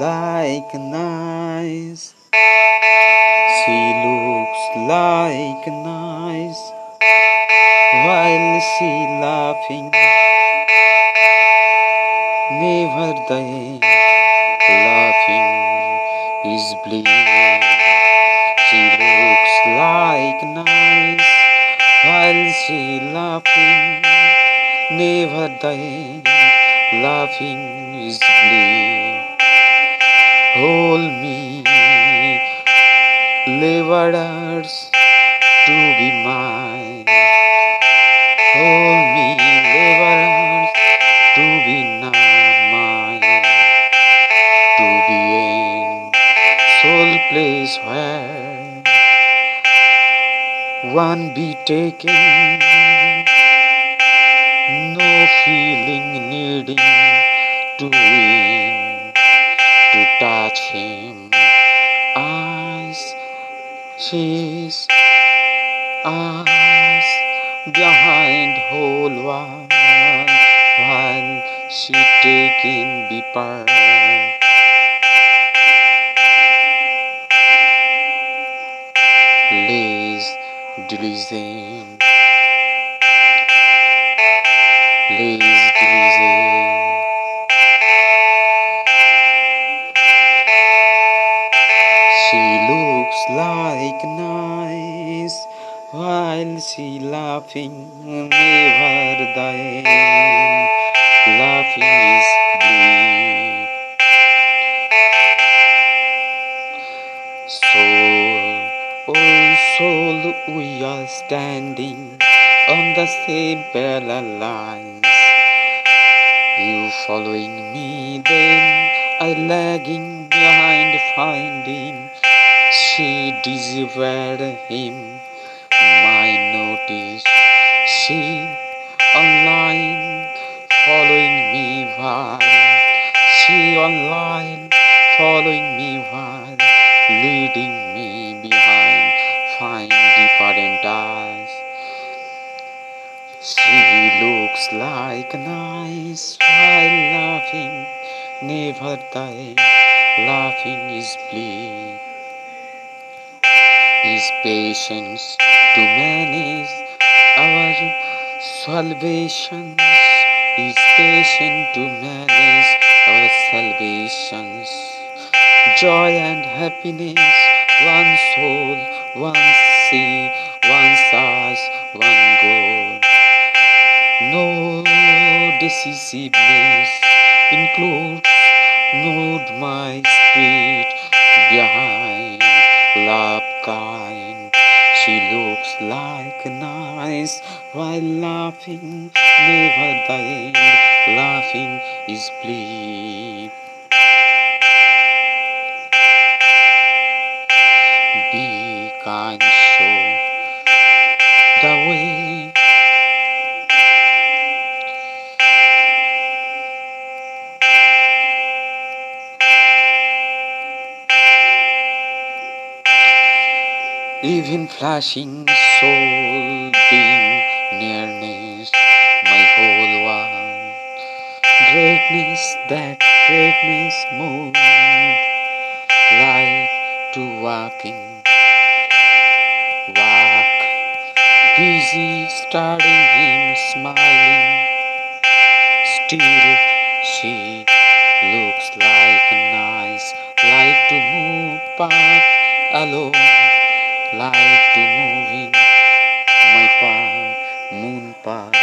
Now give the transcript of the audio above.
like nice. She looks like nice. Laughing. Never end. Laughing is bleak. She looks like nice while she laughing. Never end. Laughing is bleak. Hold me, letters to be mine. Hold me, letters to be not mine. To be in soul place where one be taken. No feeling needing to win to touch him. Eyes, she's eyes behind whole wall while she taking be part. Liz Dilizane Liz Dilizane while she laughing never end. Laughing is bleak. Soul, oh soul, we are standing on the same parallel lines. You following me, then I lagging behind, finding she desired him. She online, following me while she online, following me while leading me behind, find different eyes. She looks like nice while laughing, never the. Laughing is bleak. Is patience to manage our salvations? Is patient to manage our salvations? Joy and happiness, one soul, one sea, one size, one goal. No decisiveness includes nude my spirit behind love kind. She looks like nice while laughing, never end. Laughing is bleak. Be kind, Even flashing soul being nearness, my whole world. Greatness, that greatness moved like to walking, walk, busy studying him smiling. Still, she looks like a nice, like to move path alone, like to moving my path, moon path.